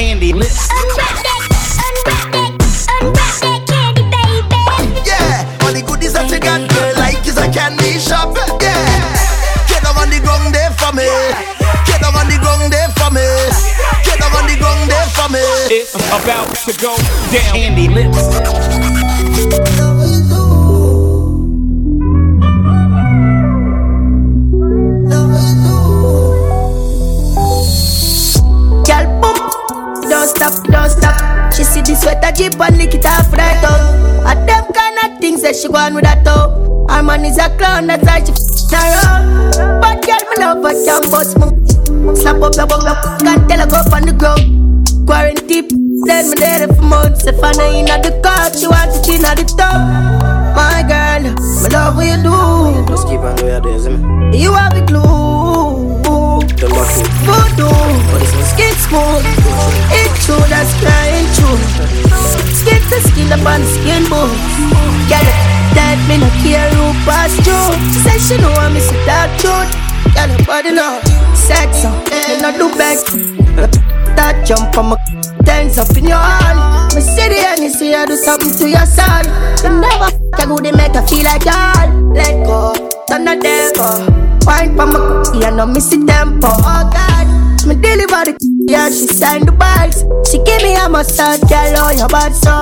candy lips. Yeah, all the goodies that you got, girl, like is a candy shop. Yeah, get down on the ground there for me. Get down on the ground there for me. Get down on the ground there for me. It's about to go down. Candy lips. Stop, don't stop. She see the sweater jeep and lick it off right up. And them kind of things that she want with that toe. Her man is a clown, that's why she f***ing around. But girl, me love her, can't bust me. Slap up your bum, can't tell her go up on the ground. Quarantine, then me there for months. If I know in the car, she want it in at the top. My girl, me love what you do. Just keep on doing your me. You have the glue. Don't back to Voodoo, skin smooth. It's true, that's crying true. Skin to skin up on the skin bone. Girl, that me no care who pass through. Say she know I miss it that truth. Your body know sex, uh, me no do back. That jump on my turns up in your hand. Me see the and you see I do something to your son. You never f*** a good, they make her feel like y'all. Let go, turn the devil. Wine for my cookie, I know miss the tempo. Oh God, me deliver the yeah, she signed the bags. She give me a massage, girl, oh your body so.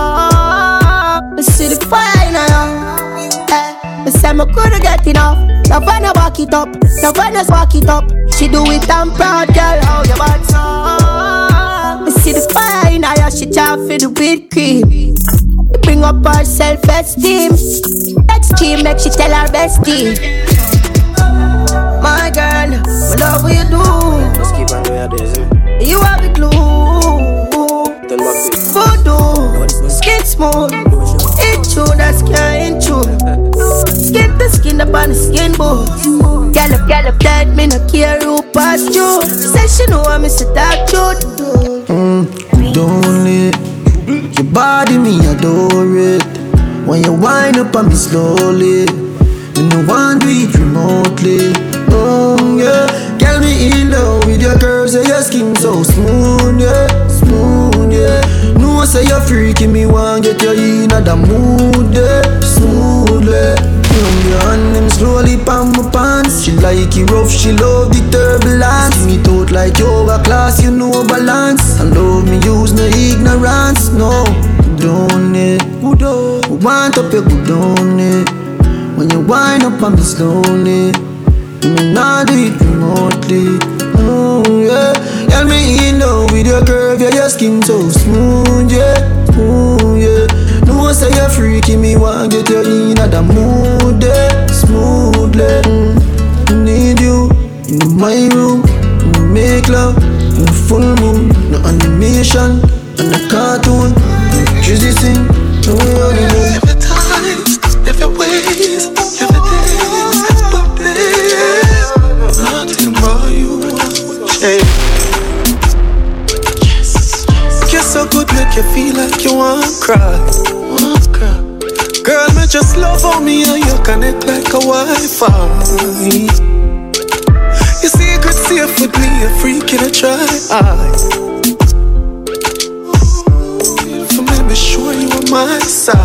Me see the fire now. Eh, me say me coulda get enough. Now when I walk it up, now when I walk it up, she do it I'm proud, girl, oh your body so. Me see the fire now, she try for the whipped cream. Bring up her self-esteem. Extreme, make she tell her bestie. My girl, me love what you do. Just keep on doing your me. You have the glue. Don't back to Voodoo, skin smooth. It's true, that's crying true. Skin to skin up on the skin bone. Gallop, gallop, that me no care who pass through. Say she know I miss a dark truth. Mm, don't it. Your body, me adore it. When you wind up on me slowly, me no want do it remotely. Me, want get you in the mood, yeah, smoothly. Run your hand them slowly palm my pants. She like it rough, she love the turbulence. See me out like yoga class, you know balance. And love me use no ignorance, no. Don't it, good on. Want up your good on it. When you wind up on me slowly, me not do it remotely. Oh yeah, girl me in love with your curve, yeah, your skin so smooth, yeah, oh yeah. No say you're freaking me, want get you in the mood, yeah, smoothly. Mm. Need you in my room, make love in full moon, no animation cry. Girl, me just love on me and you connect like a Wi-Fi. Your secret safe with me, a freak in a try. For me, be sure you on my side.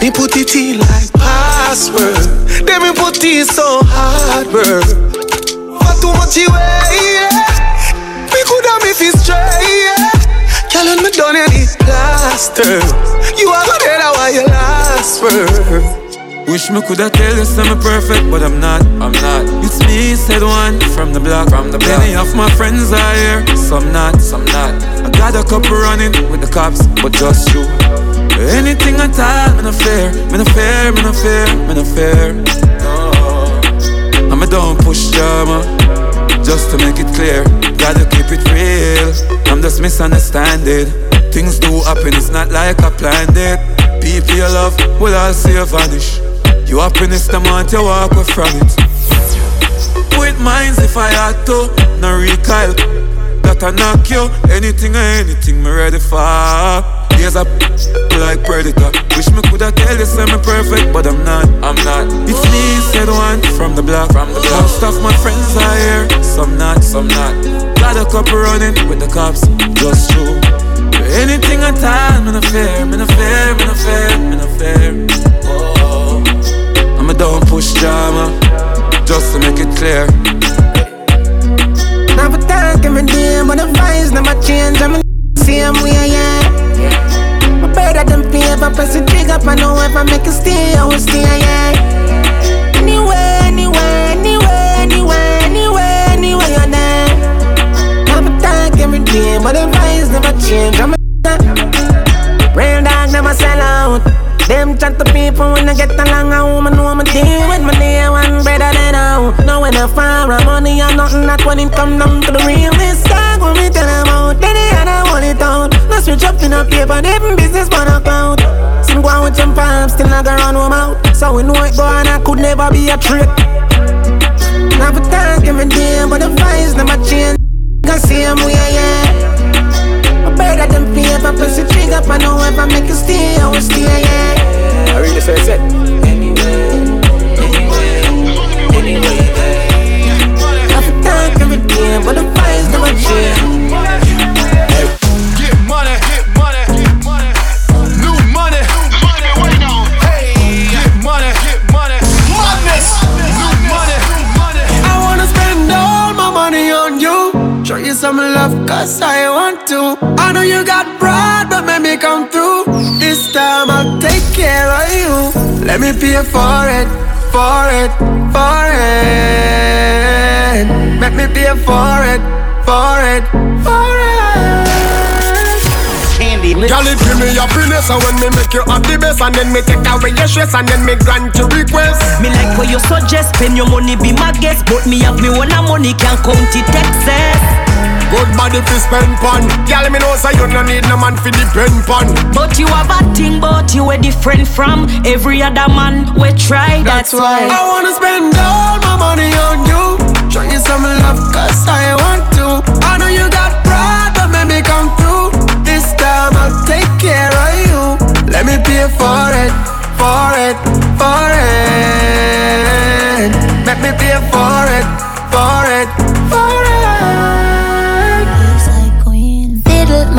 Me put it in like password. Then me put it so hard, bro. For much away, yeah. Me could have me feel straight, yeah. Girl, me done any plaster. You are good at why you last word. Wish me coulda tell you I'm perfect, but I'm not. I'm not. It's me, said one from the block. From the block. Many of my friends are here, some not, some not. I got a couple running with the cops, but just you. Anything at all, me no fear, me no fear, me no fair, me no fear. No. I'm a don't push drama, just to make it clear. Gotta keep it real. I'm just misunderstanding. Things do happen, it's not like I planned it. People you love will all see you vanish. You happiness the month you walk away from it. With minds if I had to, no recoil. That I knock you, anything or anything me ready for. Days up like predator. Wish me coulda tell you say me perfect, but I'm not. I'm not. It's me, said one from the block. From the block. Most of my friends are here, some not, some not. Got a couple running with the cops, just true. Anything I time, me no fear, me no fear, me no fear, me no fear. Oh, I'm a don't push drama, just to make it clear. Never talk every day, but the vibes never change. I'm the same way, yeah. My better than pay if I press the trigger, I know if I make a stay, I will stay, yeah. Anywhere, anywhere, anywhere, anywhere, anywhere, anywhere you're there. Never talk every day, but the vibes never change. I'm in Real dog sell out. Them chat to people when I get along, I woman know I'm a deal with my day one better than now. Know when I fire money or nothing, that's when it come down to the real. This dog when me tell them out, then they had I want it out. No switch up in a paper, them business but account. Some go on with some farms, still not gonna run them out. So we know it go on, I could never be a trick. Never thank every day, but the vibes never change. Cause same way, yeah. I better than pay if I press the trigger, I know if I make it stay, I will stay, yeah. I really say it. Never thank every day, but the vibes never change. Some love, cause I want to. I know you got pride, but make me come through. This time I'll take care of you. Let me pay for it, for it, for it. Make me pay for it, for it, for it. Candy lips. Girl, it give me happiness And when me make you happy best And then me take away your stress And then me grant your request Me like what you suggest, spend your money, be my guest. But me have me one money, can't count it excess. Good body fi spend pon Girl, me know say you no need no man fi depend pon But you have a thing, but you are different from every other man. We try, that's, why. I wanna spend all my money on you. Show you some love, cause I want to. I know you got pride, but make me come through. This time I'll take care of you. Let me pay for it, for it, for it. Make me pay for it, for it,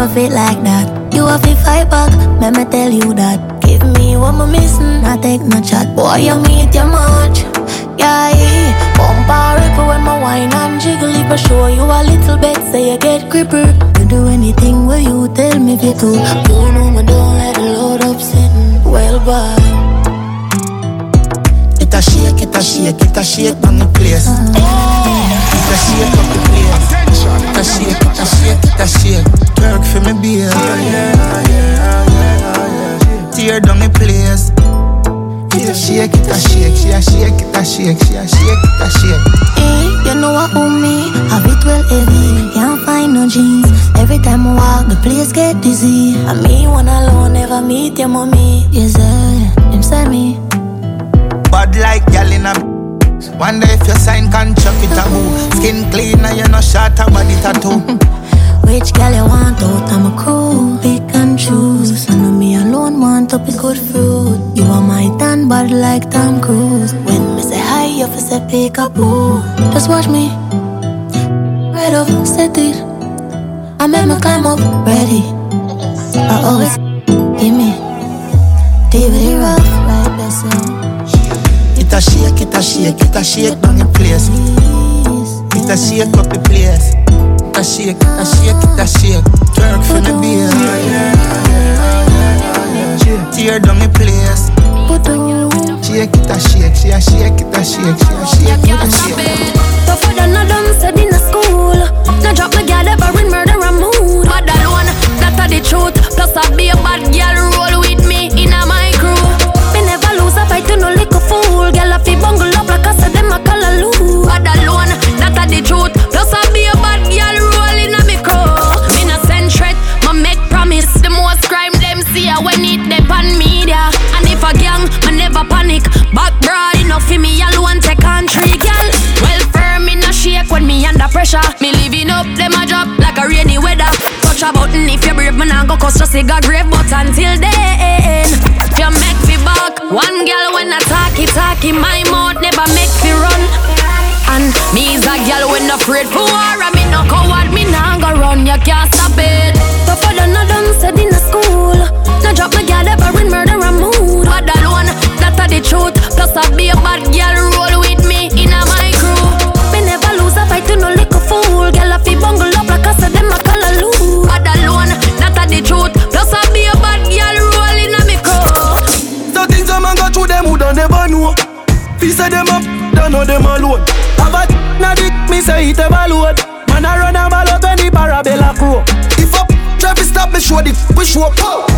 My feet like that. You have to fight back, let me tell you that. Give me what I'm missing, I take no chat. Boy, you meet your much. Yeah, bumper ripple when my wine and jiggle. If I show you a little bit, say you get gripper. You do anything where you tell me if you do. You know me don't let the load up sitting. Well, bye. It a shake, it a shake, it a shake on the place. Uh-huh. It a shake up the place. It a shake, it a shake, it a shake. Twerk for me, beer. Tear down the place. It a shake, it a shake, she a shake, it a shake, she a shake, it a shake. Hey, you know what own me? Have it well heavy, can't find no jeans. Every time I walk, the place get dizzy. I me one alone, never meet your mommy. Yes, sir, him say me. Bad like gal in a Wonder if you sign contract with a boo Skin clean and you no short a body tattoo Which girl you want out? I'm a cool, pick and choose. I know me alone want up is good fruit. You are my tan bad like Tom Cruise. When me say hi, you fi say pick up boo. Just watch me, right off, set it. I make me climb up, ready. I always give me DVD rough, there, so It a shake, it a shake, it a shake down the place. It a shake up the place. It a shake, it a shake, it a shake. Twerk for the beer. Tear down the place. Put on you. Shake it a shake, she a shake it a shake, she a shake it a shake pressure. Me living up them a drop like a rainy weather. Touch a button if you brave, man, I go cost just a grave. But until then, you make me back. One girl when I talky talky, my mouth never make me run. And me is a girl when i afraid for war. I me no coward, me nah go run. You can't know them alone. Have a na dick, me say it ever load. Man I run a ball out when the parabella crow. If up, traffic stop me show the show up.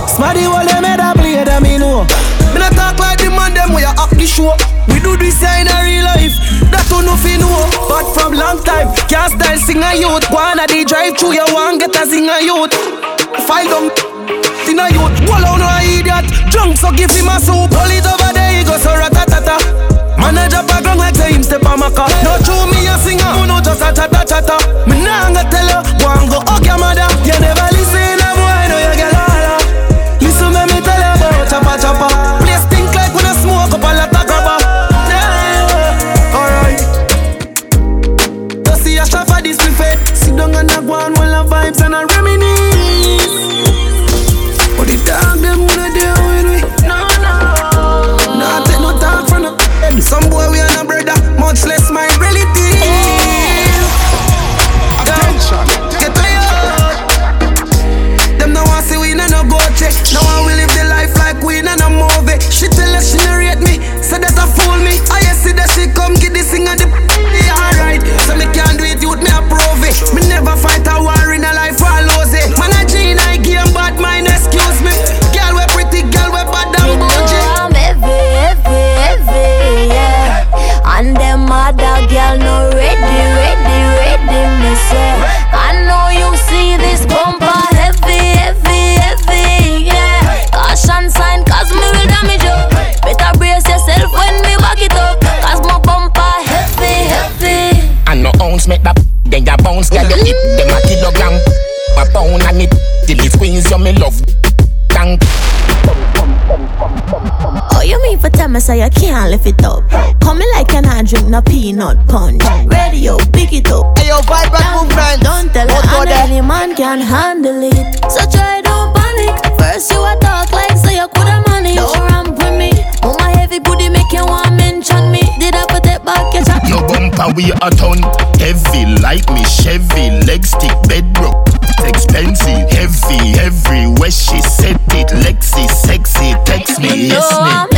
Smarty wall them head a play them me know. Me not talk like the man them we a act the show. We do this in a real life. That don't know fi know. But from long time, can't style sing a youth. Go on a the drive through you want get a sing a youth. File them in a youth. Wall on no idiot. Drunk so give him a soup. Hold it over there, he go so ratatata. Man a drop a ground like say him step on my car. No true me a singer, who no just a chatta chatta. Me nah go tell you, go and go hug your mother. You never listen, a boy know you get holler. Listen me me tell you about chopper chopper. Mean for tell me say you can't lift it up? Coming like you not drink no peanut punch. Radio, pick it up. Hey, yo, vibe vibrant movement. Don't tell her go and there? any man can handle it. So try don't panic. First you a talk like say you coulda manage. Don't ramp with me. Oh my heavy booty make you want mention me. Did I put it back your chat? Your bumper we a ton Heavy like me Chevy Leg stick bedrock Expensive Heavy everywhere she said it Lexi sexy Text me yes me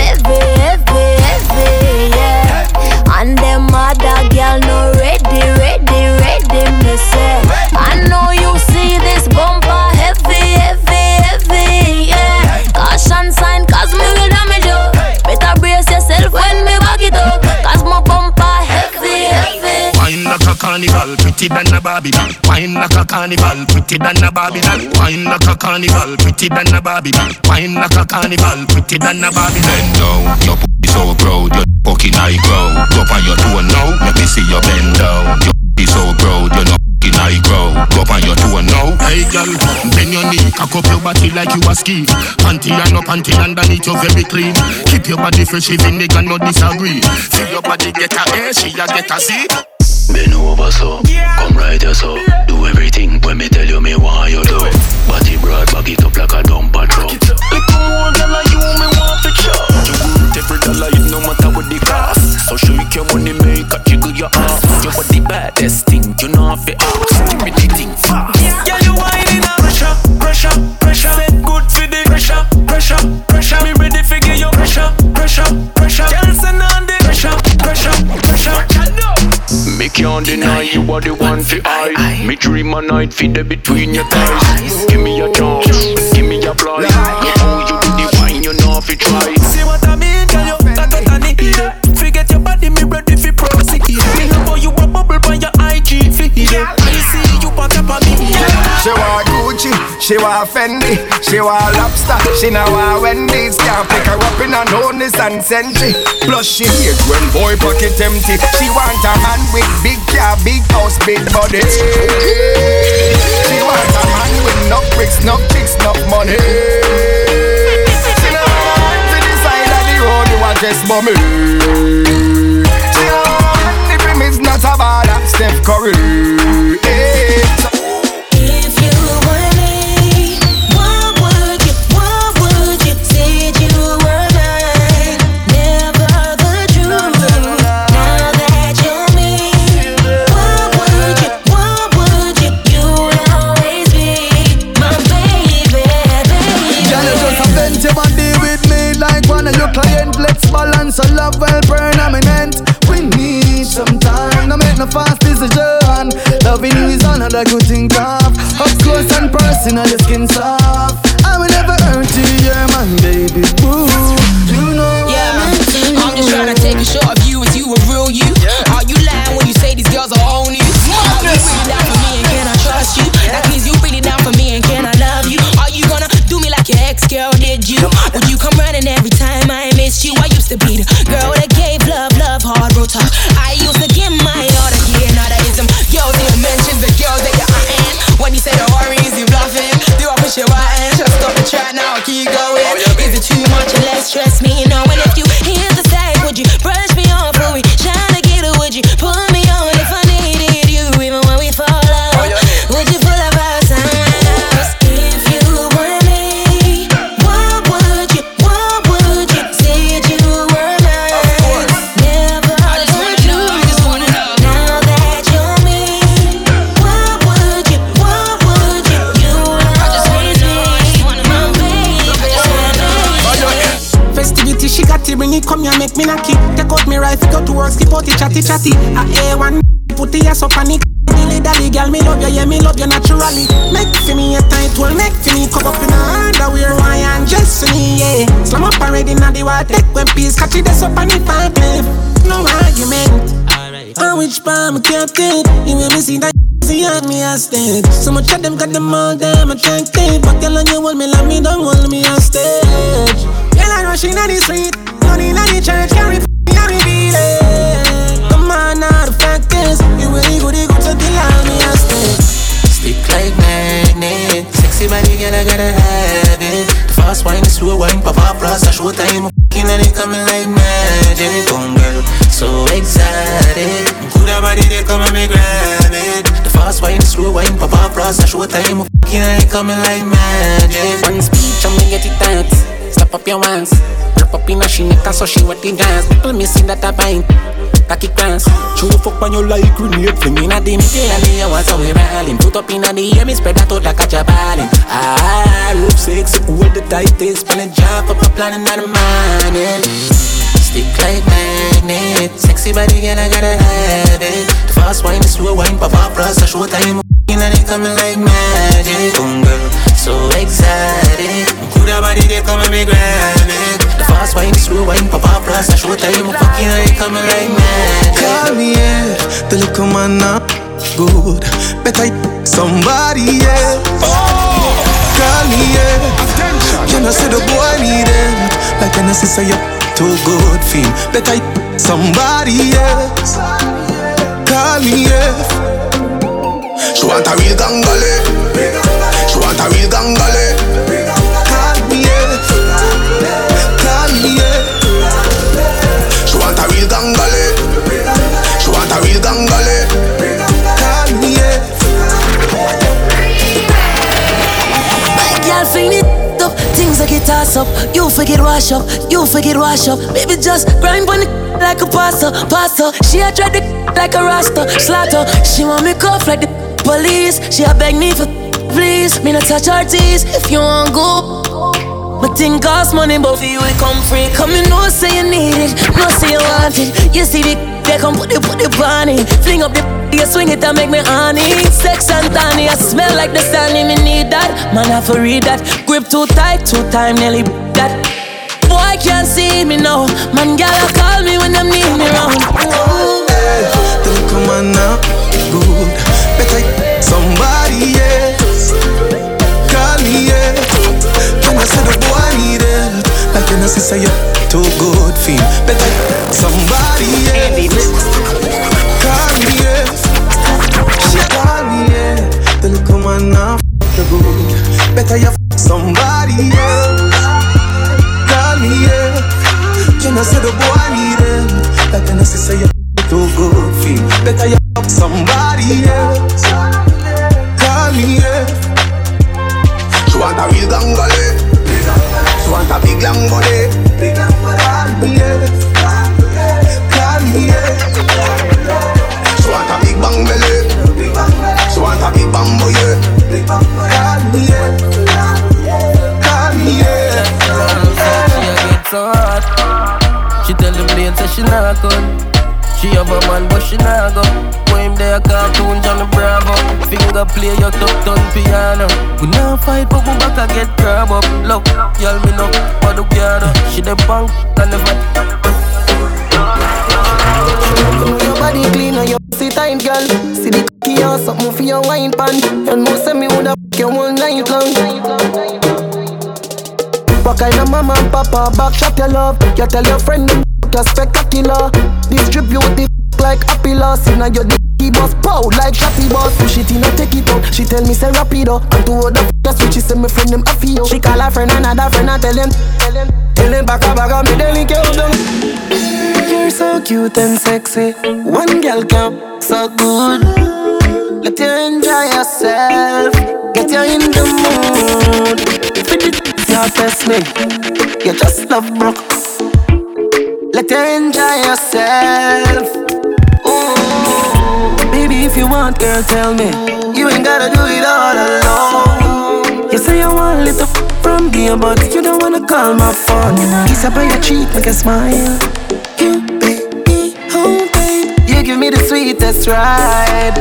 carnival, pretty than a Barbie doll. Wine like a carnival, pretty than a Barbie doll. Wine like a carnival, pretty than a Barbie doll. Wine like a carnival, pretty than a Barbie. Bend down, your pussy so proud, your fucking high grow. Drop on your toe now, let me see your bend down. Your pussy so proud, you're not fucking high grow. Drop on your toe now. Hey girl, bend your knee, cock up your body like you a ski. Panty and no panty underneath, you very clean. Keep your body fresh, even nigga no disagree. See your body get a A, she a get a C. Bend over so, come right here so Do everything when me tell you me want you do Body broad, back it up like a dumper truck Little more girl like you me want to chop You good every dollar you no matter what the cost. So shake your money make a jiggle your ass. Your body baddest thing you know if it ask. Give me the thing fast. Yeah, you whining a pressure, pressure, pressure. Set good for the pressure, pressure, pressure. Me can't deny you are the one for I. Me dream a night for the between your thighs. Give me a chance, give me a fly know you do the wine, you know if you try. See what she want Fendi, she want lobster, she now want Wendy's. Can't pick her up in a notice and sentry. Plus she hate when boy pocket empty. She want a man with big car, big house, big body. She want a man with no bricks, no kicks, no money. She no want to the side of the road, you want just bummy. She want the premise, not a baller, Steph Curry. Time. No make no fast decision. Loving you is another good thing of. Up close and personal, your skin soft. I will never hurt you, you're my baby boo. You know yeah, I'm, I'm just trying to take a shot of you as you a real you. Yeah. Are you lying when you say these girls are on you? Are you really down for me and can I trust you? That means you really down for me and can I love you? Are you gonna do me like your ex girl did you? Would you come running every time I miss you? I used to be the I A one, put the ass up on it. Dilly dally, girl, me love you, yeah, me love you naturally. Make for me a tight one, make for me come up in a underwear, why and just for me, yeah. Slam up already, now the water, take one piece, catch it, that's up on it, fine, No argument. Alright. On which palm kept it, you make me see that. See on me a stage So much of them got them all damn attractive But girl on you hold me like me don't hold me on stage Girl I rushing on the street Running on the church Carry up plus a show time Fucking and it coming like magic girl, so exotic Good body they come and me grab it The fast wine, slow wine Pop up plus a show time Fucking and it coming like magic One speech and me get it tight. Step up your ones. Drop up in a she neck so she wet the dance. People see that I bind. Cocky class. True fuck on you like grenade. Fling in a dim tail and the hours so we rallying. Put up in the air, me spread that out like a jabalin. Ah, rope six, hold the tightest. Spelling jump up a plan in the morning. Stick like magnet Sexy body girl I gotta have it The fast wine, the slow wine Pop up plus a show time and it coming like magic Come girl, so exotic Good body they come and me grab it The fast wine, the slow wine Pop up plus a show time Fucking and it coming like magic Call me, yeah. The little man not good. Better somebody, yeah. Call me, yeah. You know, say the boy need it. Like when I say you're too good for him. Better somebody, else. Call me, yeah. She want a real gangale. She want a real gangale. Gangale. She want a real gangale. Call me, yeah. Girl, fling it up, things like it toss up. You forget wash up, you forget wash up. Baby, just grind on it like a pasta, pasta. She a try the like a rasta, slaughter. She want me cuff like the police. She a beg me for please. Me not touch her teeth if you want go. But thing cost money, but for you it come free. Come you know say you need it, no say you want it. You see the they come put the put the bunny, fling up the you swing it and make me honey. Sex and tiny, I smell like the sun. Me need that, man I for read that. Grip too tight, two time nearly that. Boy can't see me now, man gotta call me when them need me round. The little man not good. Better somebody Like you know, sister, you're too good for Better somebody else. Call me, yeah. She call me, yeah. The little man now the good. Better you somebody else. Call me, yeah. You know, say the boy need him. Like you know, sister, you're too good for Better you somebody else. Call me, yeah. You want a real gangbang, a big long body. Yeah. Call me. She a big bang belly. A big get so hot. She tell the blade say she not. She have a man but she not go. When him there cartoon Johnny Bravo. Finger play your top turn piano. We not fight but we back a get crab up. Look, y'all me know what do She the bank and the know your body clean and your pussy tight, girl. See the cocky or something for your wine pan. You know say me woulda fuck you one night long. What kind of mama and papa back shop your love? You tell your friend them you spectacular. Distribute the like a pillar. See now you're boss, pow like Shotty boss. Push it in and take it out. She tell me say rapido. And two other f***ers which she say me friend them a feel. She call her friend another friend and tell him, tell him, back up, back up, me deli kill them. You're so cute and sexy. One girl come so good. Let you enjoy yourself. Get you in the mood. You test me, you just love broke. Let you enjoy yourself. Ooh. Baby, if you want, girl, tell me. You ain't gotta do it all alone. You say you want a little from me, but you don't wanna call my phone. Kiss up on your cheek, make a smile. You, baby, oh babe, you give me the sweetest ride.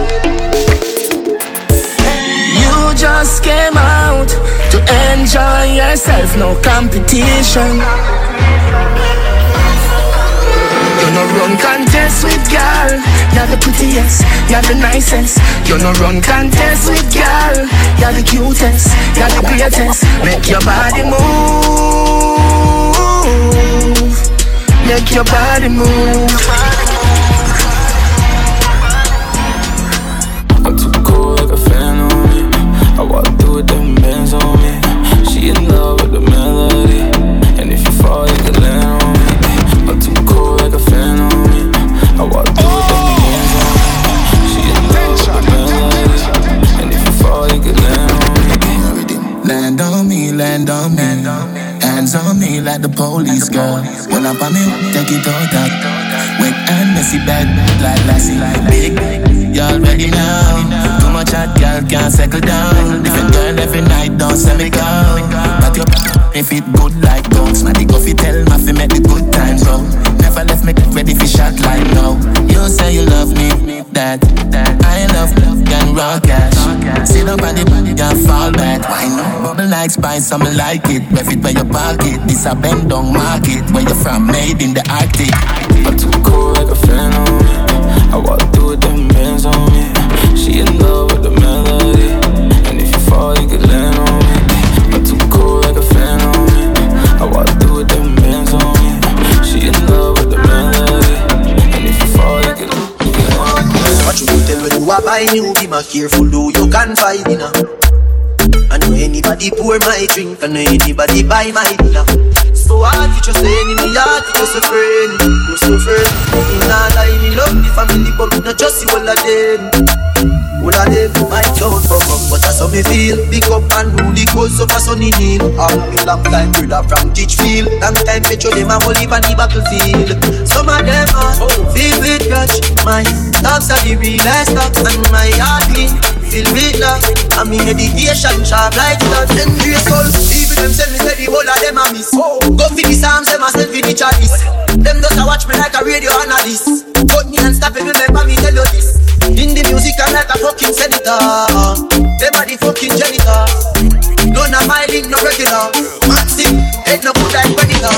You just came out to enjoy yourself, no competition. You're no run contest with girl. You're the prettiest, you're the nicest. You're no run contest with girl. You're the cutest, you're the greatest. Make your body move. Make your body move. I walk through with them bands on me. She in love with the melody. And if you fall, you can land on me. I'm too cool like a fan on me. I walk through with them bands on me. She in love with the melody. And if you fall, you can land on me. Land on me, land on me. Hands on me like the police girl. When up on me, take it out that. Wet and messy bad like Lassie. Big, you already know. Too much hot girl can't settle down. Different girl every night, don't send me go. But your if it good like dogs, my dick off it tell my fi make the good times go. Never left me ready for shot like no. You say you love me, that that I love can rock cash. Sit up on the body can fall back. Why not? Bubble like spice, some like it. Ref it by your pocket. This a bend down market. Where you from? Made in the Arctic. I'm too cool like a fan on me. I walk through with them bands on me. She in love you on me. I'm too cool like a fan on me. I walk through with them bands on me. She in love with the. And if you fall, you you. What you do tell when you are buying new Be more careful though you can find dinner I know anybody pour my drink I know anybody buy my dinner So hard to just enemy Hard to just a friend No so friend Me nah lie me love the family But not just see all of them all of them might don't fuck up But that's how me feel. Big up and rule the coast of a sunny hill. All me long time brother from Ditchfield Long time me show them a whole on the battlefield. Some of them are oh, filled with grudge. My dogs are the realest dogs And my heart clean Filled with love And me meditation sharp like that Envious soul Even them send me say the whole of them a miss Go for the psalms them a send for the chalice Them just a watch me like a radio analyst Cut me and stop it remember me tell you this in the music, I'm like a fucking senator. Them are the fucking janitor. No, na my link, no regular. Maxi, head no good like predator.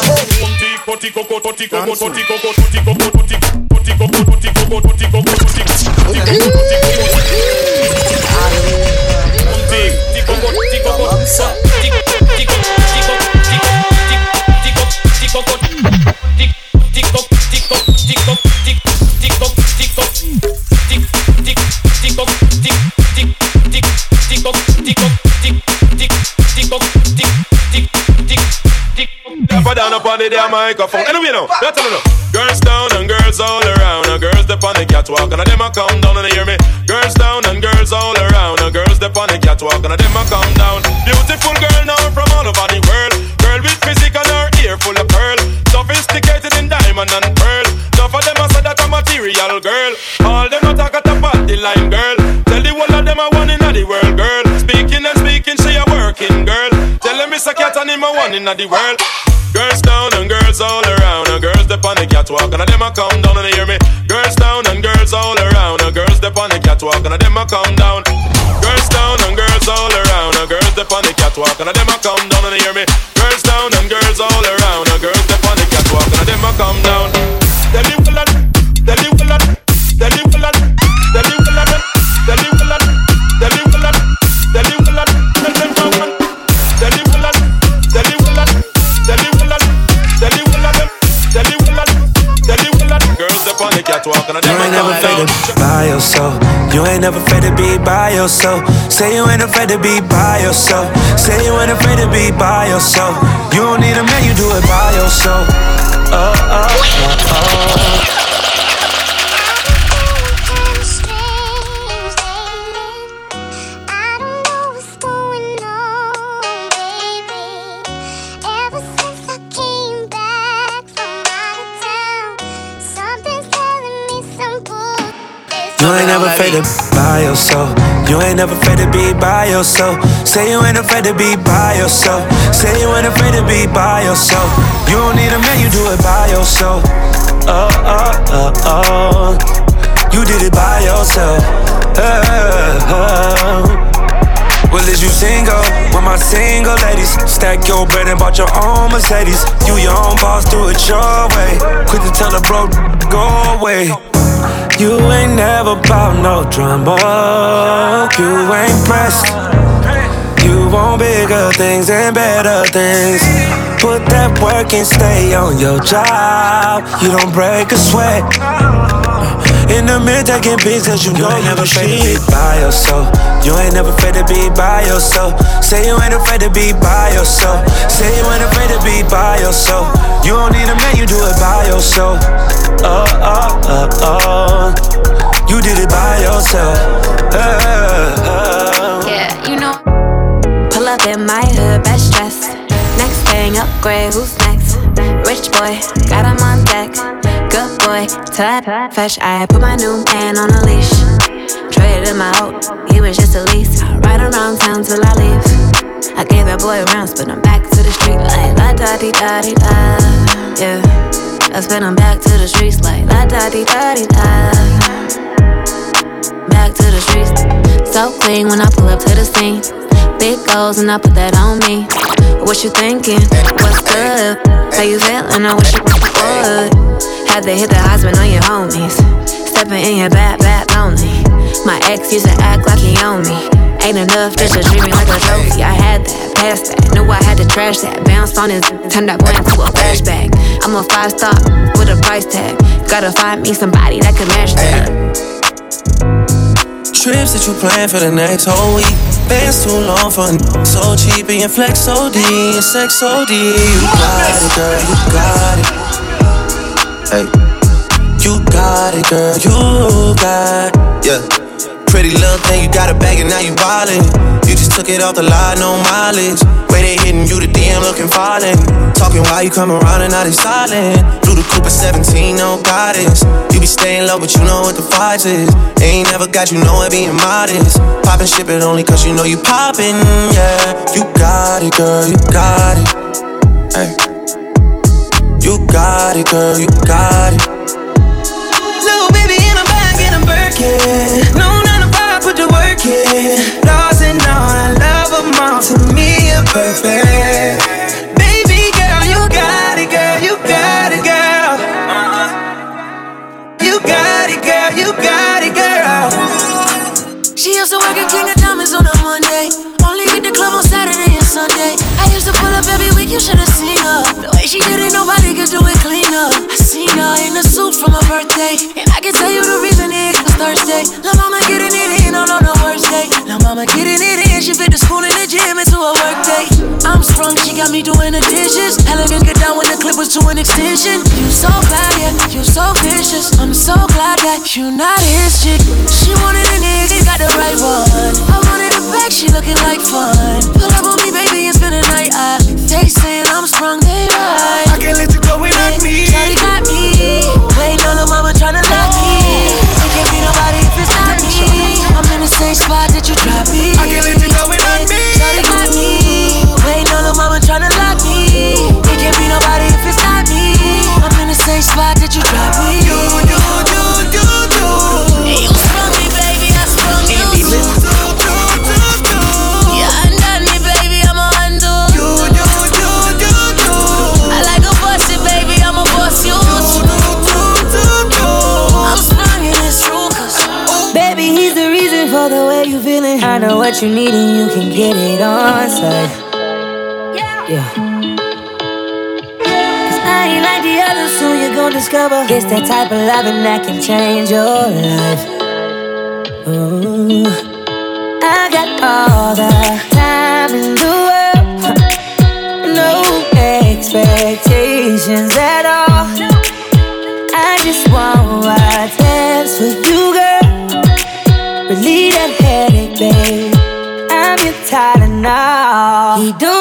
Up down up the damn microphone. Anyway, no, that's no, no. Girls down and girls all around. And up on the cat catwalk and them a come down and hear me. Girls down and girls all around. And girls step on the catwalk and them a come down. Beautiful girl now from all over the world. Girl with physique and her ear full of pearl. Sophisticated in diamond and pearl. Enough of them a say that I'm a material girl. All them a talk at the party line girl. Tell the whole of them a one in the world girl. Speaking and speaking, she a working girl. Tell them it's a cat and him a one in the world. Girls down and girls all around. And girls step on the catwalk and them a come down and hear me. Girls down and girls all around. And girls step on the catwalk and them a come down. Girls down and girls all around. And girls step on the catwalk and them a come down and hear me. Catwalk and them You ain't never afraid to by yourself. You ain't never afraid to be by yourself. Say you ain't afraid to be by yourself. Say you ain't afraid to be by yourself. You don't need a man, you do it by yourself. Uh, uh, uh, uh. You ain't never afraid to be by yourself. You ain't never afraid to be by yourself. Say you ain't afraid to be by yourself. Say you ain't afraid to be by yourself. You don't need a man, you do it by yourself. Uh, uh, uh, uh. You did it by yourself. Uh, uh. Well, is you single? With my single ladies, stack your bread and bought your own Mercedes. You your own boss, do it your way. Quick to tell a bro, go away. You ain't never bout no drama. You ain't pressed. You want bigger things and better things. Put that work and stay on your job. You don't break a sweat. In the mirror taking pictures, you, know ain't you never the afraid to be by yourself. You ain't never afraid to be by yourself. Say you ain't afraid to be by yourself. Say you ain't afraid to be by yourself. You don't need a man, you do it by yourself. Uh, uh, uh, uh. You did it by yourself. Uh, uh. Yeah, you know. Pull up in my hood, best dressed. Next thing, upgrade, who's next? Rich boy, got him on deck. Boy, type, fresh. I put my new man on a leash. Traded him out, he was just a lease. Ride around town till I leave. I gave that boy rounds, but I'm back to the street like la da di da di da. Yeah, I spin him back to the streets like la da di da di da. Back to the streets, so clean when I pull up to the scene. Big goals and I put that on me. What you thinking? What's good? How you feeling? I wish you would. Had to hit the husband on your homies. Stepping in your bad, bad lonely. My ex used to act like he owned me. Ain't enough just to treat me like a trophy. I had that, passed that, knew I had to trash that. Bounced on his, turned that boy into a flashback. I'm a five star with a price tag. Gotta find me somebody that can match that. Trips that you plan for the next whole week. Bands too long for n- so cheap and flex OD and sex OD. You got it, girl, you got it. Hey, you got it, girl, you got it. Yeah. Pretty little thing, you got a bag and now you ballin'. You just took it off the line, no mileage. Way they hitting you, the DM looking falling. Talking why you come around and now they silent. Blue the Cooper 17, no guidance. You be staying low, but you know what the fight is. Ain't never got you know it being modest. Poppin' ship it only cause you know you poppin', yeah. You got it, girl, you got it. Hey. You got it, girl, you got it. Little baby in a bag in a Birkin. No nine to five, put the work in. Lost and all, I love them all. To me, you're perfect. Baby girl, you got it, girl, you got it, girl. You got it, girl, you got it, girl. She used to work at King of Diamonds on a Monday. Only hit the club on Saturday and Sunday. I used to pull up every week, you should've seen her. She did it, nobody could do it cleaner. I seen her in a suit for my birthday. And I can tell you the reason it was Thursday. La mama getting it out on her first day. Now mama getting it in, she fit the school and the gym into a work day. I'm sprung, she got me doing the dishes. Elegant get down when the clip was to an extension. You so bad, yeah, you so vicious. I'm so glad that you not his chick. She wanted a nigga, got the right one. I wanted a back, she looking like fun. Pull up on me, baby, and spend the night. I, they saying I'm sprung, they right. I can't let you go without me. same spot that you dropped me. I can't let you know it not me. Shawty got me. Waiting on a mama trying to lock me. It can't be nobody if it's not me. I'm in the same spot know what you need and you can get it on site. Yeah. Cause I ain't like the others, so you gon' discover it's that type of loving that can change your life. Ooh. I got all the time in the world, no expectations at all. I just want what's best for you. don't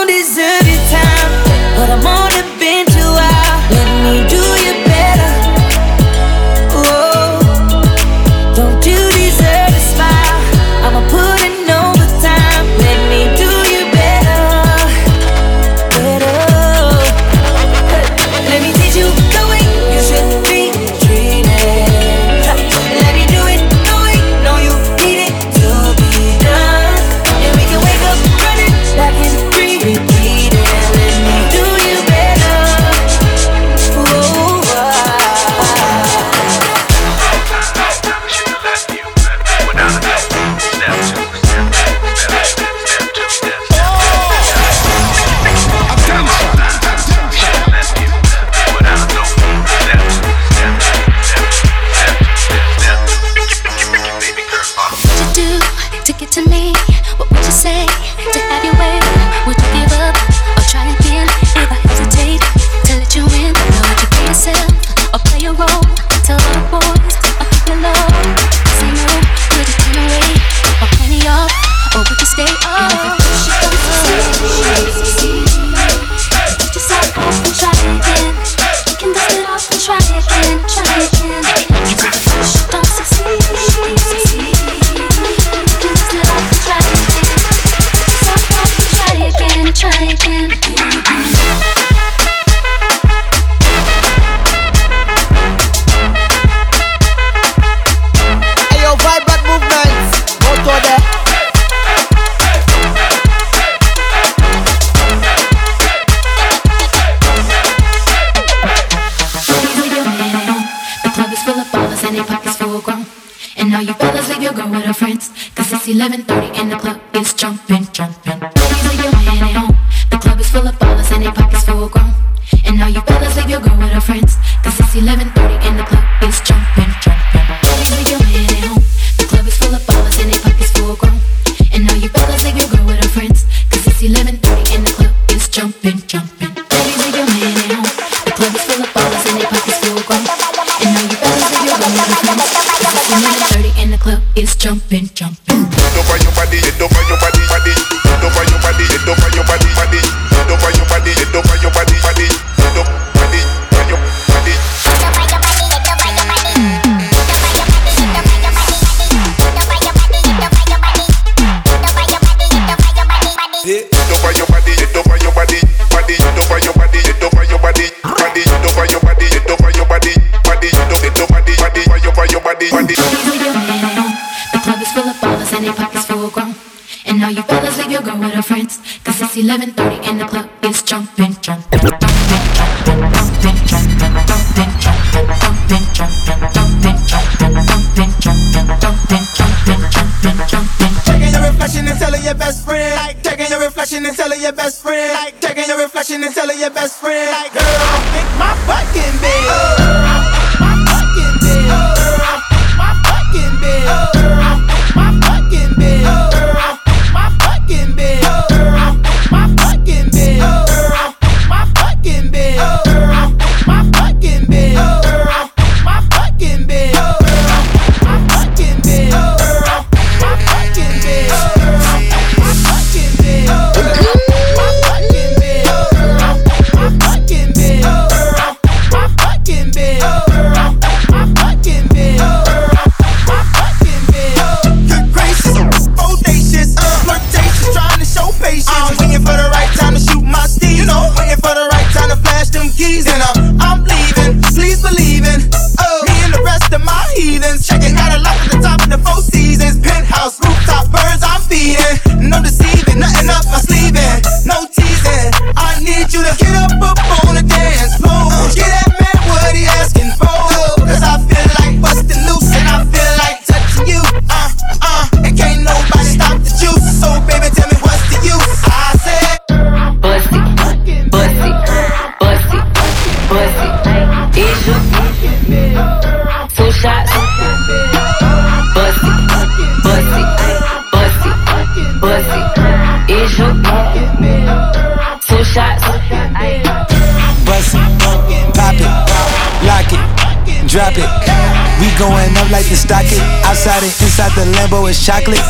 stock it. Outside it, inside the Lambo is chocolate.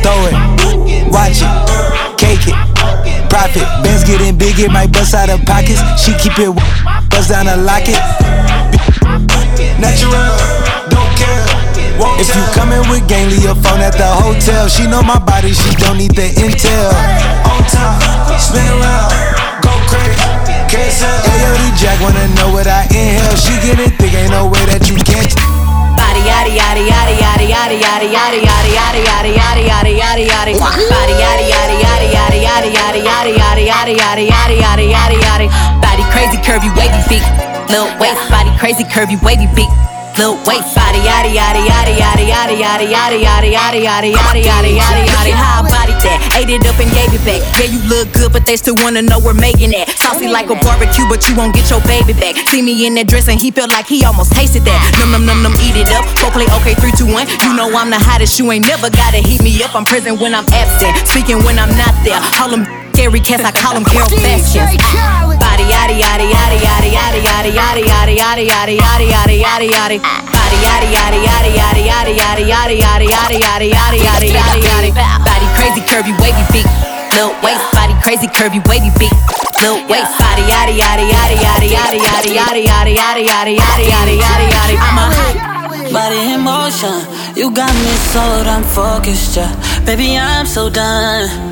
Throw it, watch it, cake it. Profit, Benz getting big, it might bust out of pockets. She keep it, bust down a locket. Natural, don't care. If you coming with gang, leave your phone at the hotel. She know my body, she don't need the intel. On top, spin around, go crazy. Ayo, Jack wanna know what I inhale. She get it thick, ain't no way that you can't. Body yaddy yaddy yaddy yaddy yaddy yaddy yaddy yaddy yaddy yaddy yaddy yaddy yaddy yaddy. Body yaddy yaddy yaddy yaddy yaddy yaddy yaddy yaddy yaddy yaddy yaddy yaddy yaddy yaddy. Body crazy curvy wavy feet, little waist. Body crazy curvy wavy feet. Little waist body, yaddy yaddy yaddy yaddy yaddy yaddy yaddy yaddy yaddy yaddy yaddy yaddy yaddy yaddy. How I body that, ate it up and gave it back. Yeah, you look good, but they still wanna know we're making it. Saucy like a barbecue, but you won't get your baby back. See me in that dress and he felt like he almost tasted that. Num num num num, eat it up. Go play okay, three two one. You know I'm the hottest, you ain't never gotta heat me up. I'm present when I'm absent, speaking when I'm not there. Call them scary cats, I call them Carole Baskins. Body yaddy yaddy yaddy yaddy yaddy yaddy yaddy yaddy yaddy yaddy yaddy yaddy yaddy yaddy. Body yaddy yaddy yaddy yaddy yaddy yaddy yaddy yaddy yaddy yaddy yaddy yaddy yaddy yaddy. Body crazy curvy wavy beat. Lil waist, body crazy curvy wavy beat. Lil waist, body yaddy yaddy yaddy yaddy yaddy yaddy yaddy yaddy yaddy yaddy yaddy yaddy yaddy yaddy. I'm a hot body in motion. You got me sold, I'm focused, yeah. Baby, I'm so done.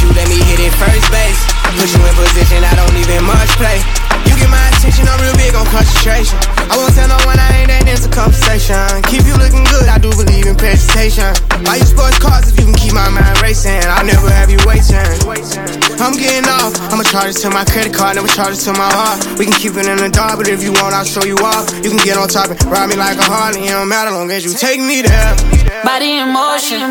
base. Put you in position, I don't even much play. You get my attention, I'm real big on concentration. I won't tell no one I ain't that into conversation. Keep you looking good, I do believe in presentation. Buy you sports cars if you can keep my mind racing. I'll never have you waiting. I'm getting off, I'ma charge it to my credit card, never charge it to my heart. We can keep it in the dark, but if you want, I'll show you off. You can get on top and ride me like a Harley, it don't matter long as you take me there. Body in motion.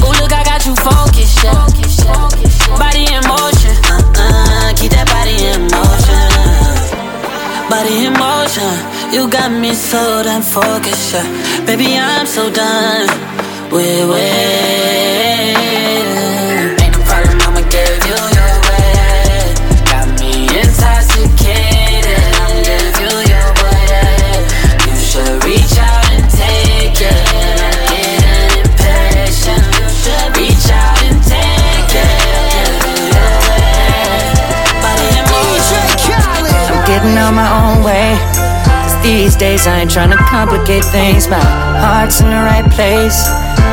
Ooh, look, I got you focused, yeah. Body in motion, uh-uh, keep that body in motion. Body in motion, you got me so damn focused, yeah. Baby, I'm so done with waiting. On my own way. These days I ain't trying to complicate things. My heart's in the right place.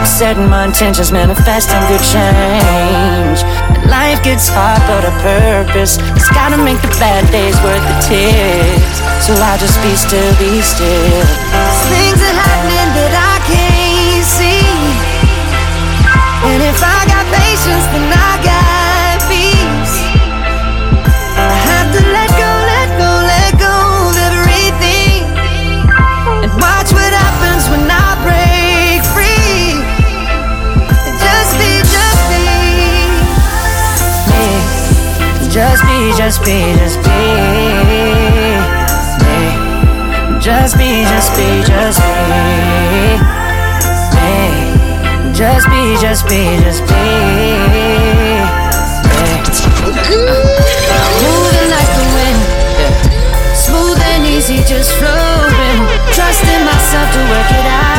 Setting my intentions, manifesting good change. Life gets hard, but a purpose. It's gotta make the bad days worth the tears. So I'll just be still, be still. Things are happening that I can't see. And if I got patience, then I got Just be, just be, just be. Me. Just be, just be, just be. Me. Just be, just be, just be. Moving like the wind. Smooth and easy, just flowing. Trusting myself to work it out.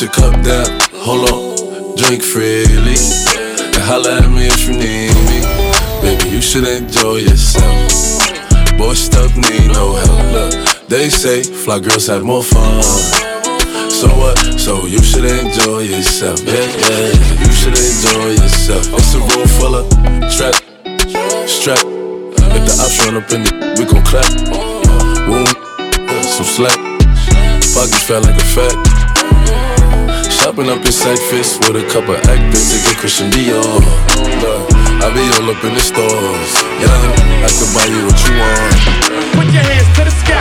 Your cup down. Hold on. Drink freely. And holla at me if you need me. Baby, you should enjoy yourself. Boy, stuff need no help. Look, they say fly girls have more fun. So what? So you should enjoy yourself. Yeah, yeah. You should enjoy yourself. It's a room full of trap, strap. If the ops run up in the, we gon' clap. Room, some slack. Pockets felt like a fat. Shopping up in Saks Fifth with a couple actors to get Christian Dior. Look, I be all up in the stores. Young, I can buy you what you want. Put your hands to the sky,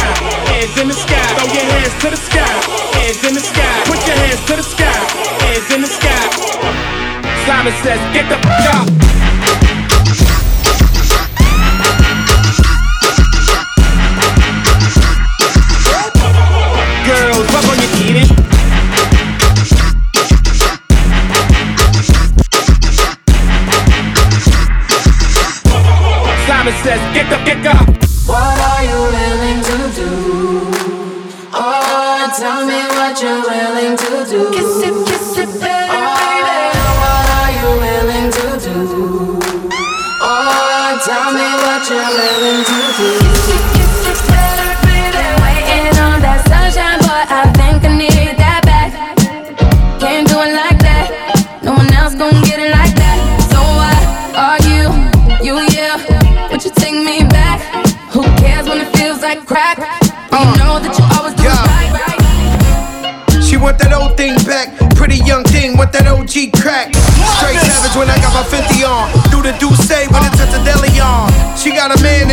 hands in the sky. Throw your hands to the sky, hands in the sky. Put your hands to the sky, hands in the sky. Simon says, get the fuck up.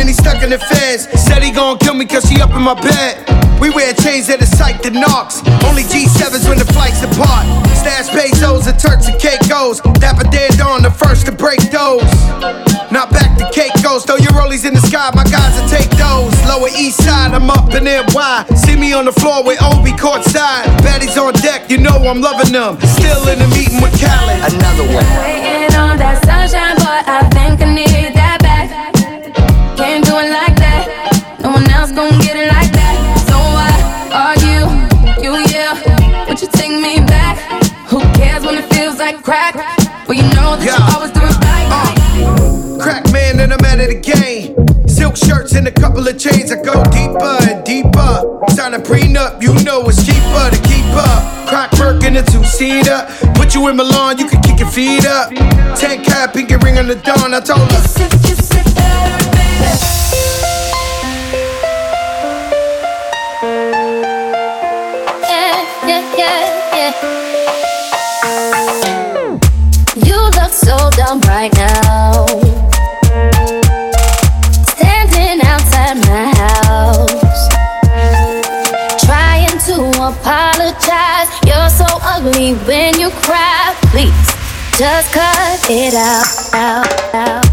And he stuck in the feds. Said he gon' kill me cause she up in my bed. We wear chains that are psyched to knocks. Only G7s when the flights apart. Stash pesos and Turks and Caicos. Dapper dead on the first to break those. Not back to Caicos. Throw your rollies in the sky, my guys will take those. Lower east side, I'm up in NY. See me on the floor with Obi courtside. Baddies on deck, you know I'm loving them. Still in the meeting with Khaled. Another one. Waiting on that sunshine, boy, I shirts and a couple of chains. I go deeper and deeper. Sign a prenup, you know it's cheaper to keep up. Work in a two seater. Put you in Milan, you can kick your feet up. Ten cap, pinky ring on the dawn. I told her. When you cry. Please, just cut it out, out, out.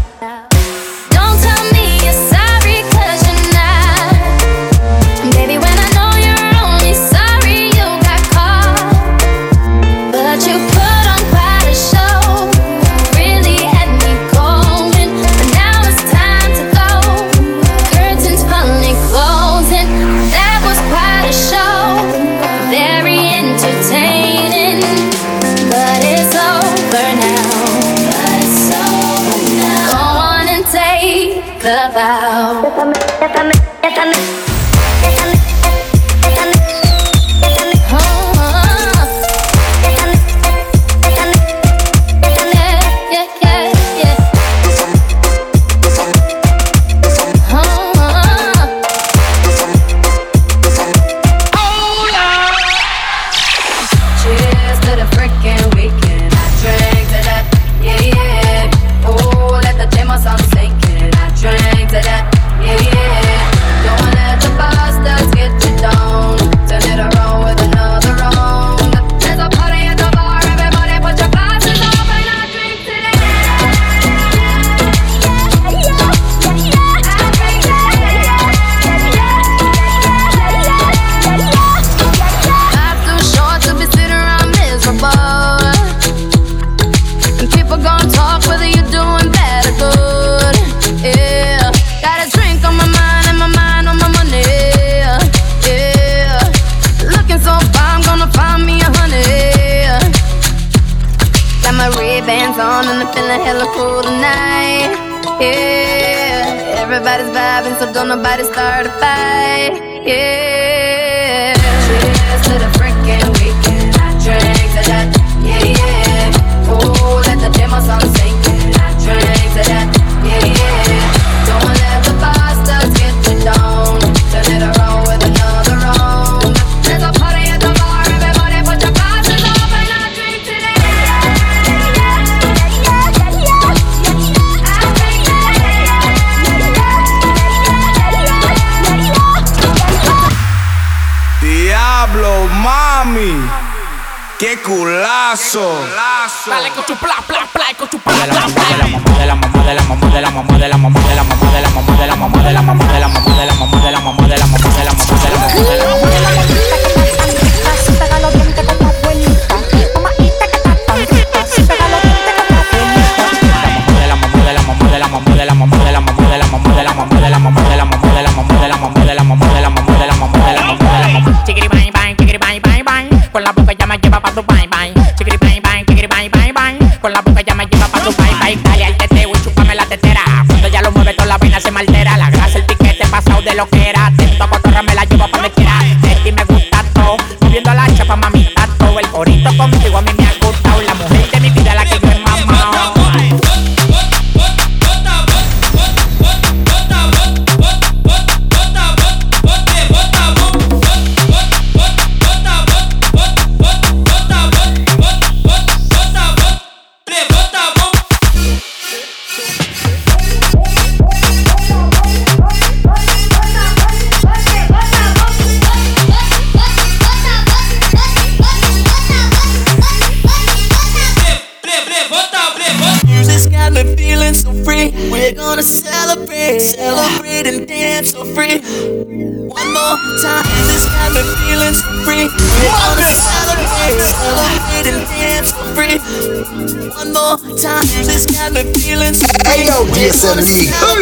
Yeah. lazo. Dale con tu pla, pla, con tu pla, pla, pla. De la mamá, de la mamá, de la mamá, de la mamá, de la mamá, de la mamá, de la mamá, de la mamá, de la mamá, de la mamá, de la mamá, de la mamá, de la mamá, de la mamá, de la mamá, de la mamá, de la mamá. Si pega los dientes con tu abuelita, mamadita que está tan rica. Si pega los dientes con tu abuelita. De la mamá, de la mamá, de la mamá, de la mamá, de la mamá, de la mamá, de la mamá, de la mamá, de la mamá, de la mamá, de la mamá, de la mamá, de la mamá, de la mamá, de la mamá, de la mamá, de la mamá. Chiquiri bang bang, chiquiri bang bang bang, con la boca ya me lleva pa' tu bang. send me.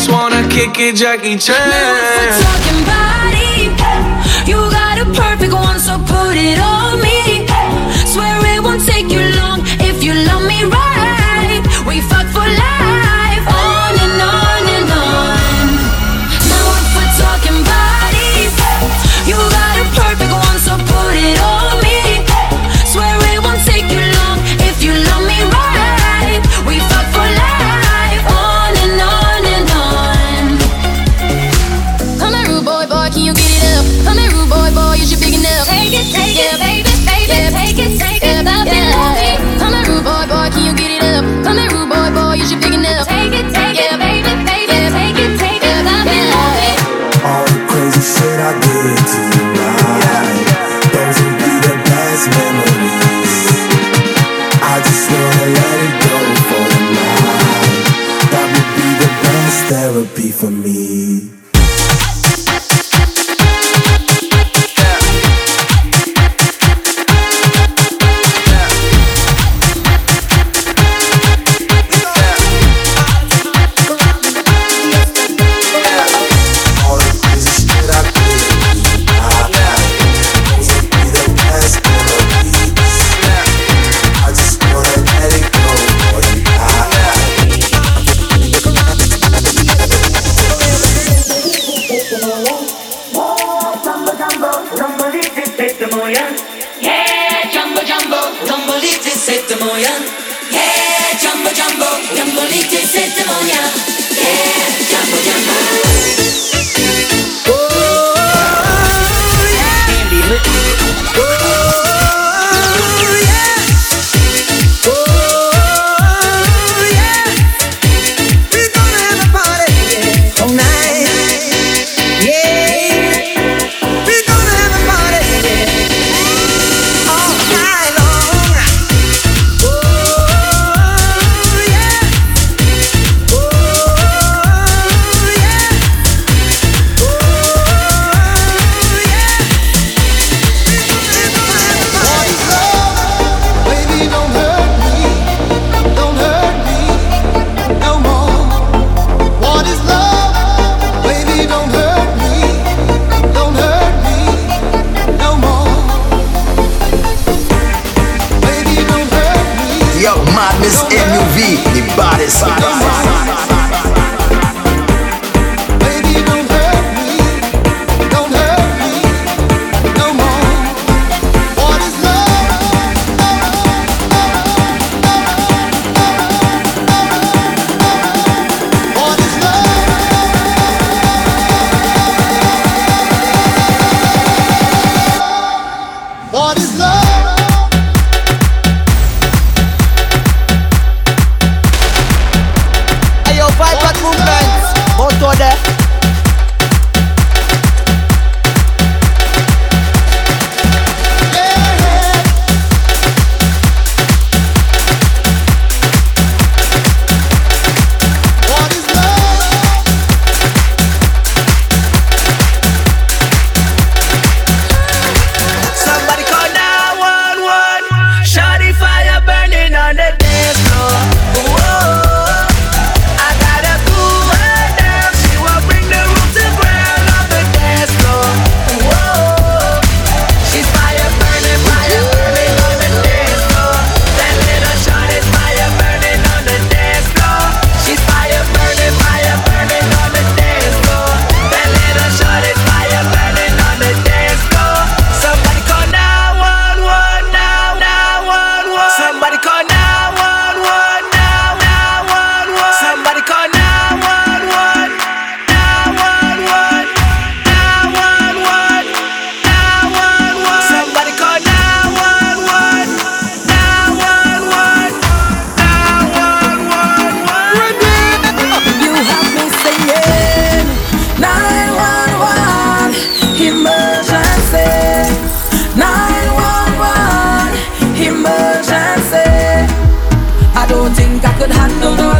just wanna kick it, Jackie Chan. Now if we're talking body, you got a perfect one, so put it on me. could handle the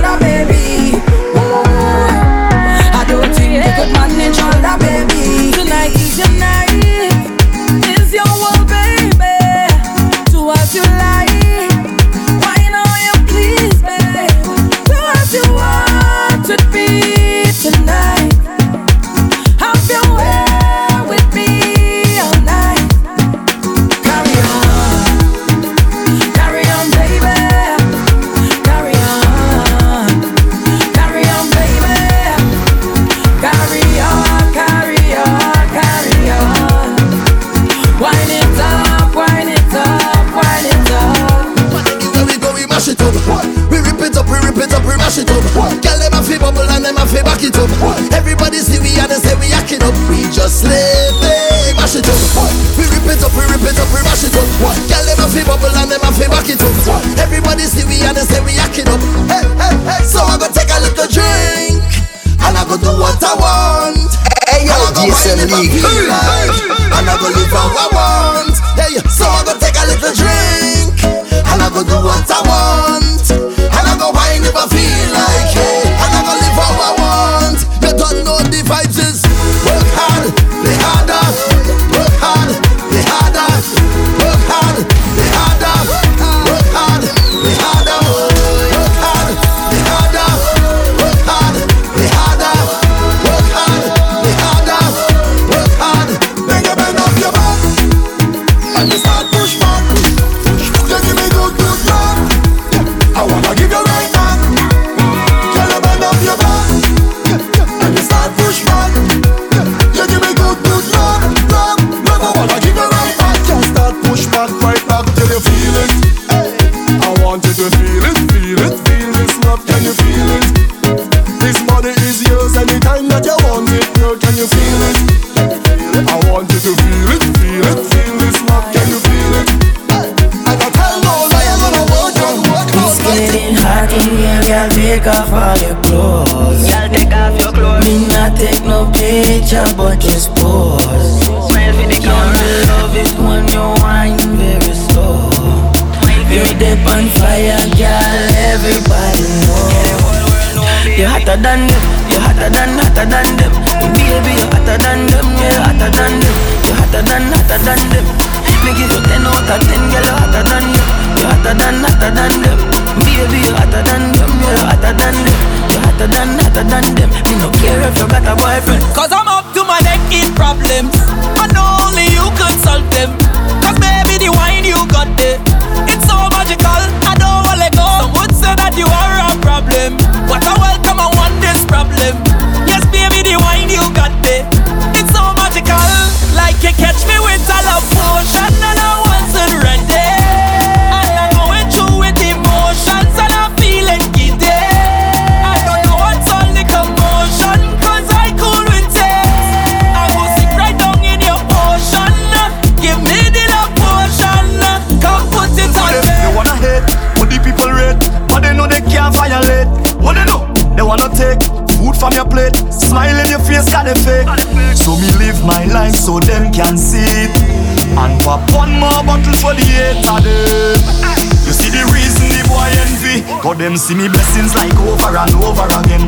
them see me blessings like over and over again,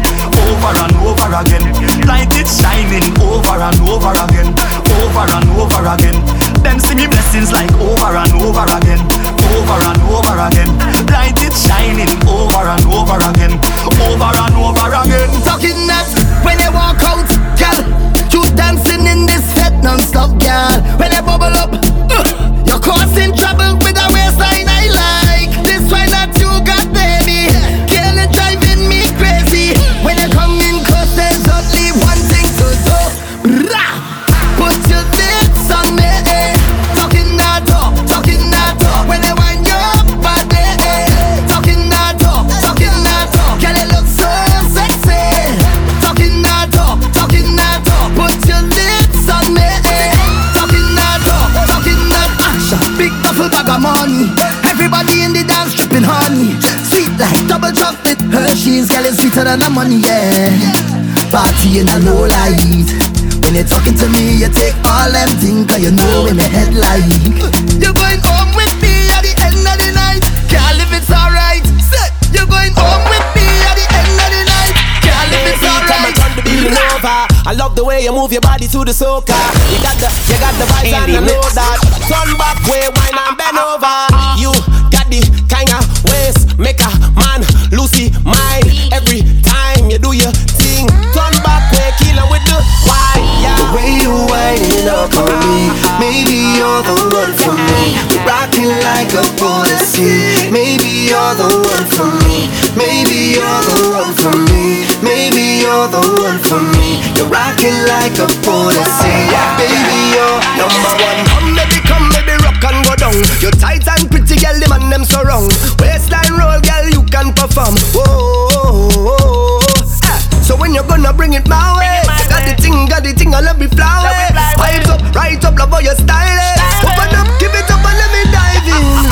over and over again. Light it shining over and over again, over and over again. Them see me blessings like over and over again, over and over again. Light it shining over and over again, over and over again. Talking nuts when you walk out, girl, you dancing in this set non-stop, girl. When you bubble up, uh, you're causing trouble with a waistline I like. on the money, yeah. Party in the low light. When you're talking to me, you take all them things, cause you know in the head like. You're going home with me at the end of the night. Girl, if it's alright, you're going home with me at the end of the night. Girl, if it's alright. I love the way you move your body to the soca. You got the, you got the vibes and I know that. Turn back, way wine and bend over. You got the kind of waist, make a man Lucy mine. Winding up on me, maybe you're the one for me. Rocking like a policy. Maybe you're the one for me. Maybe you're the one for me. Maybe you're the one for me. You're rocking like a policy. Baby, you're number one. Come come baby, rock and go down. You're tight and pretty, girl, the man them so wrong. Waistline roll, girl, you can perform. Whoa. Ah, So when you're gonna bring it my way? Got the thing, got the thing, I love me flower. Vibes up, right up, love how you style it. Open up, give it up and let me dive in.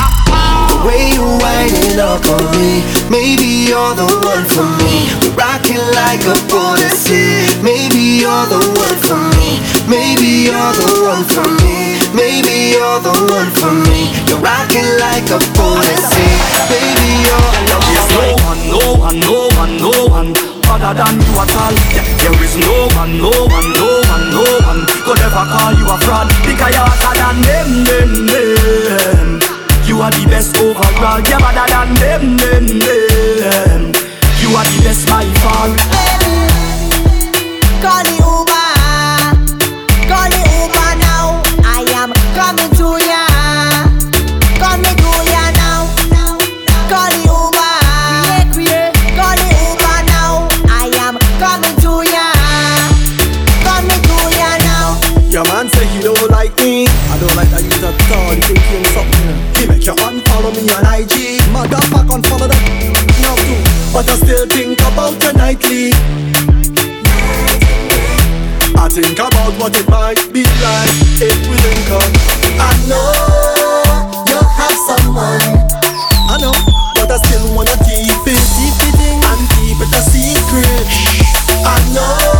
The way you winding up on me, maybe you're the one for me. Rocking like a policy. Maybe you're the one for me. Maybe you're the one for me. Maybe you're the one for me. You're rocking like a policy. Baby, you're number one. no one, no one, no one other than you at all. Yeah, there is no one, no one, no one, no one could ever call you a fraud because you're hotter than them, them, them. You are the best overall. You're better than them, them, them. You are the best by far. Call the Uber, follow me on IG. Motherfucker, unfollow that now too. But I still think about your nightly. I think about what it might be like if we link up. I know you have someone. I know, but I still wanna keep it, keep it in and keep it a secret. I know